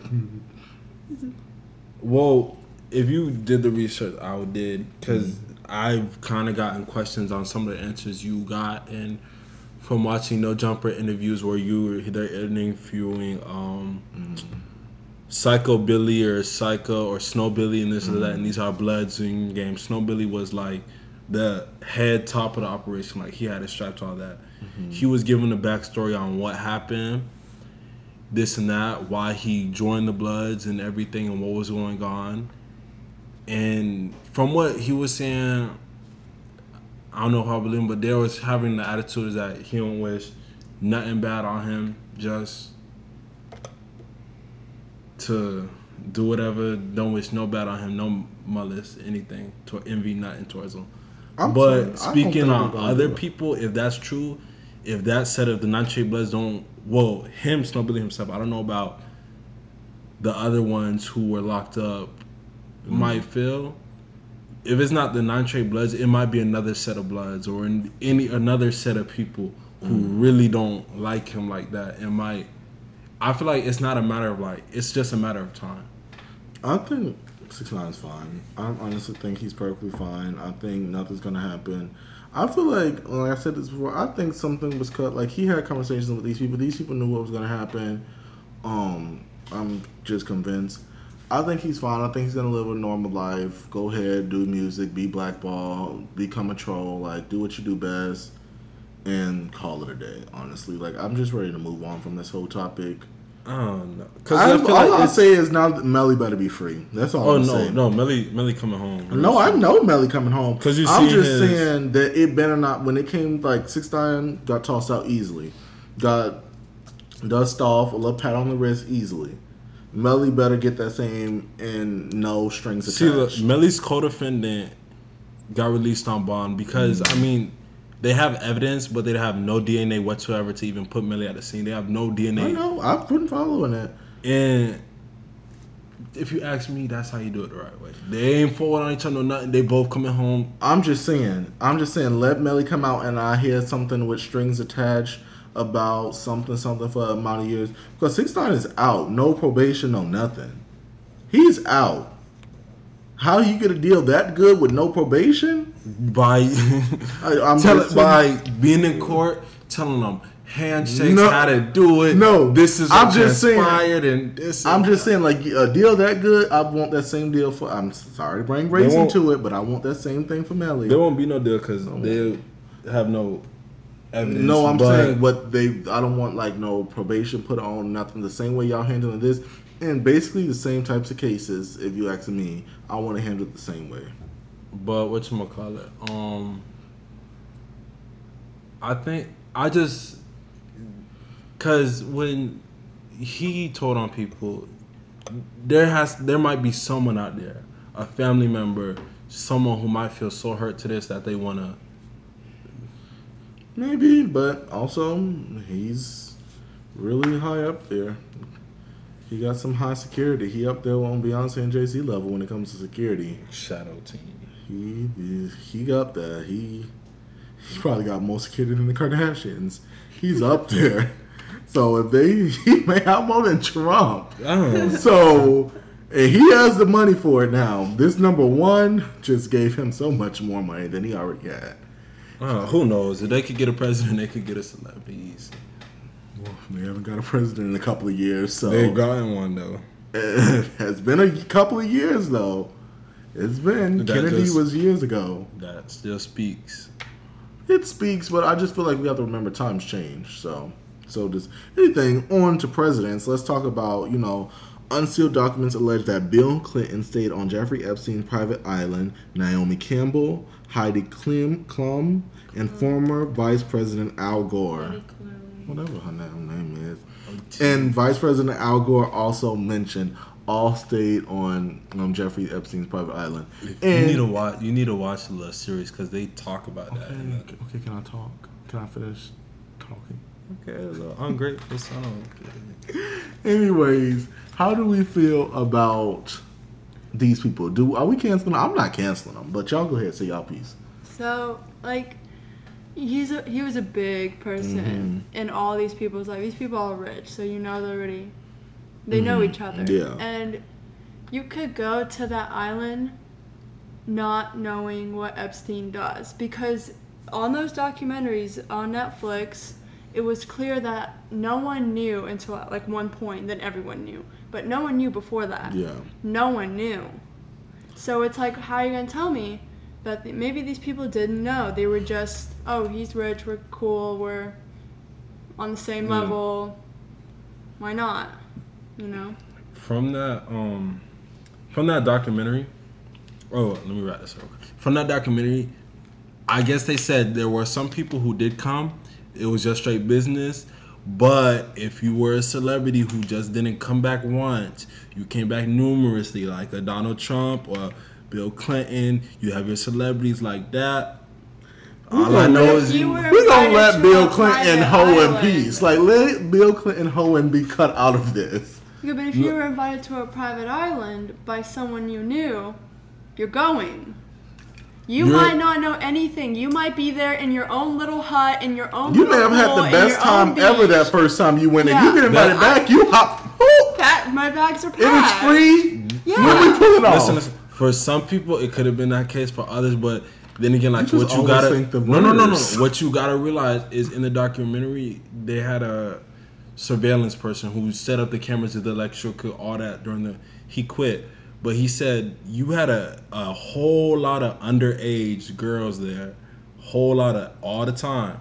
Well, if you did the research, I did because I've kind of gotten questions on some of the answers you got, and from watching No Jumper interviews where you were they're interviewing um, Psycho Billy or Psycho or Snow Billy and this and that, and these are Bloods in game. Snow Billy was like the head top of the operation, like he had it strapped to all that. He was given the backstory on what happened this and that, why he joined the Bloods and everything and what was going on. And from what he was saying, I don't know how I believe him, but they was having the attitude that he don't wish nothing bad on him, just to do whatever, don't wish no bad on him, no malice, anything, to envy nothing towards him. I'm but saying- speaking on other people, if that's true, if that said of the Nine Bloods don't, well, him, Billy himself, I don't know about the other ones who were locked up, Mm-hmm. might feel. If it's not the Nine Bloods, it might be another set of Bloods or in any another set of people who Mm-hmm. really don't like him like that. It might. I feel like it's not a matter of like, it's just a matter of time. I think Six Nine's fine. I honestly think he's perfectly fine. I think nothing's gonna happen. I feel like, like I said this before, I think something was cut. Like he had conversations with these people. These people knew what was gonna happen. Um, I'm just convinced. I think he's fine. I think he's gonna live a normal life. Go ahead, do music, be blackball, become a troll. Like do what you do best, and call it a day. Honestly, like I'm just ready to move on from this whole topic. Oh don't. Cause I, I, feel all like I it's, say is now Melly better be free. That's all oh I'm no, saying. no, no, Melly, Melly coming home. No, I know Melly coming home. Because you I'm see just his- saying that it better not. When it came like six nine, got tossed out easily, got dust off, a little pat on the wrist easily. Melly better get that same and no strings See, look, attached. Melly's co-defendant got released on bond because I mm. mean, they have evidence, but they have no DNA whatsoever to even put Melly at the scene. They have no DNA. I know. I've been following it. and if you ask me, that's how you do it the right way. They ain't forward on each other, no nothing. They both coming home. I'm just saying. I'm just saying. Let Melly come out and I hear something with strings attached about something something for a amount of years because six nine is out. No probation. No nothing. He's out. How you get a deal that good with no probation? by I, I'm tell, just by being in court, telling them handshakes, No. how to do it. No. this is I'm just saying- transpired, and this. I'm and just saying, like a deal that good, I want that same deal for. I'm sorry to bring race won't- into it, but I want that same thing for Melly. There won't be no deal because they have no evidence. No, I'm but saying what they. I don't want like no probation put on nothing. The same way y'all handling this, and basically the same types of cases. If you ask me, I want to handle it the same way. But what you call it? Um, I think I just because when he told on people. There has there might be someone out there, a family member, someone who might feel so hurt to this that they wanna. Maybe, but also he's really high up there. He got some high security. He up there on Beyonce and Jay Z level when it comes to security. Shadow team. He he got there. He he probably got more security than the Kardashians. He's up there. So if they he may have more than Trump. Oh. So and he has the money for it now. This number one just gave him so much more money than he already had. Uh, who knows? If they could get a president, they could get a celebrity. Well, they haven't got a president in a couple of years, so They've gotten one though. it has been a couple of years though. It's been That Kennedy just- was years ago. That still speaks. It speaks, but I just feel like we have to remember times change. So, so does anything on to presidents. Let's talk about you know unsealed documents allege that Bill Clinton stayed on Jeffrey Epstein's private island. Naomi Campbell, Heidi Klum, Klum and former Vice President Al Gore, whatever her name name is, and Vice President Al Gore also mentioned all stayed on um, Jeffrey Epstein's private island. you And need to watch. You need to watch the little series because they talk about that. okay, okay, can I talk? Can I finish talking? the- Okay, a little ungrateful son of a- Anyways, how do we feel about these people? Do are we canceling? them? I'm not canceling them, but y'all go ahead say y'all piece. So like he's a he was a big person Mm-hmm. in all these people's life. These people are rich, so you know they're already they know each other. Mm-hmm. Yeah. And you could go to that island not knowing what Epstein does because on those documentaries on Netflix it was clear that no one knew until like one point then everyone knew but no one knew before that Yeah. no one knew. So it's like, how are you gonna tell me that th- maybe these people didn't know? They were just, oh, he's rich, we're cool, we're on the same Yeah. level. Why not? You know? from that um from that documentary oh let me write this quick. from that documentary i guess they said there were some people who did come it was just straight business but if you were a celebrity who just didn't come back once you came back numerously like a donald trump or bill clinton you have your celebrities like that all i know is were We gonna let Bill Clinton hoe in peace. Like let Bill Clinton hoe and be cut out of this. Yeah, but if you were invited to a private island by someone you knew, you're going. You You're- might not know anything. You might be there in your own little hut, in your own. You may have had the best time ever that first time you went in. You get invited That- back, you hop. Whoop, That my bags are packed. it is free. Yeah. When we pull it off. Listen, listen, for some people it could have been that case. For others, but then again, like You what you gotta think the no no no no. What you gotta realize is in the documentary they had a surveillance person who set up the cameras, did the electrical, all that during the. He quit, but he said you had a a whole lot of underage girls there, whole lot of all the time.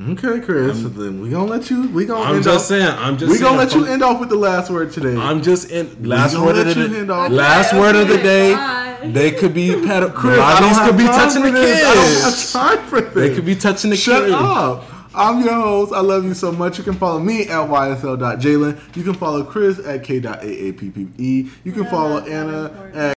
Okay, Chris. then we gonna let you. We gonna. I'm end just off, saying. I'm just. We gonna let you end off with the last word today. I'm just in last word of the day. Last Okay, word of the day. bye. They could be pedo. Chris, I don't Bodies have could be time touching for the this. I don't have kids. time for this. They could be touching the Shut kids. up. I'm your host. I love you so much. You can follow me at ysl.jalen. You can follow Chris at k.aappe. You can follow Anna at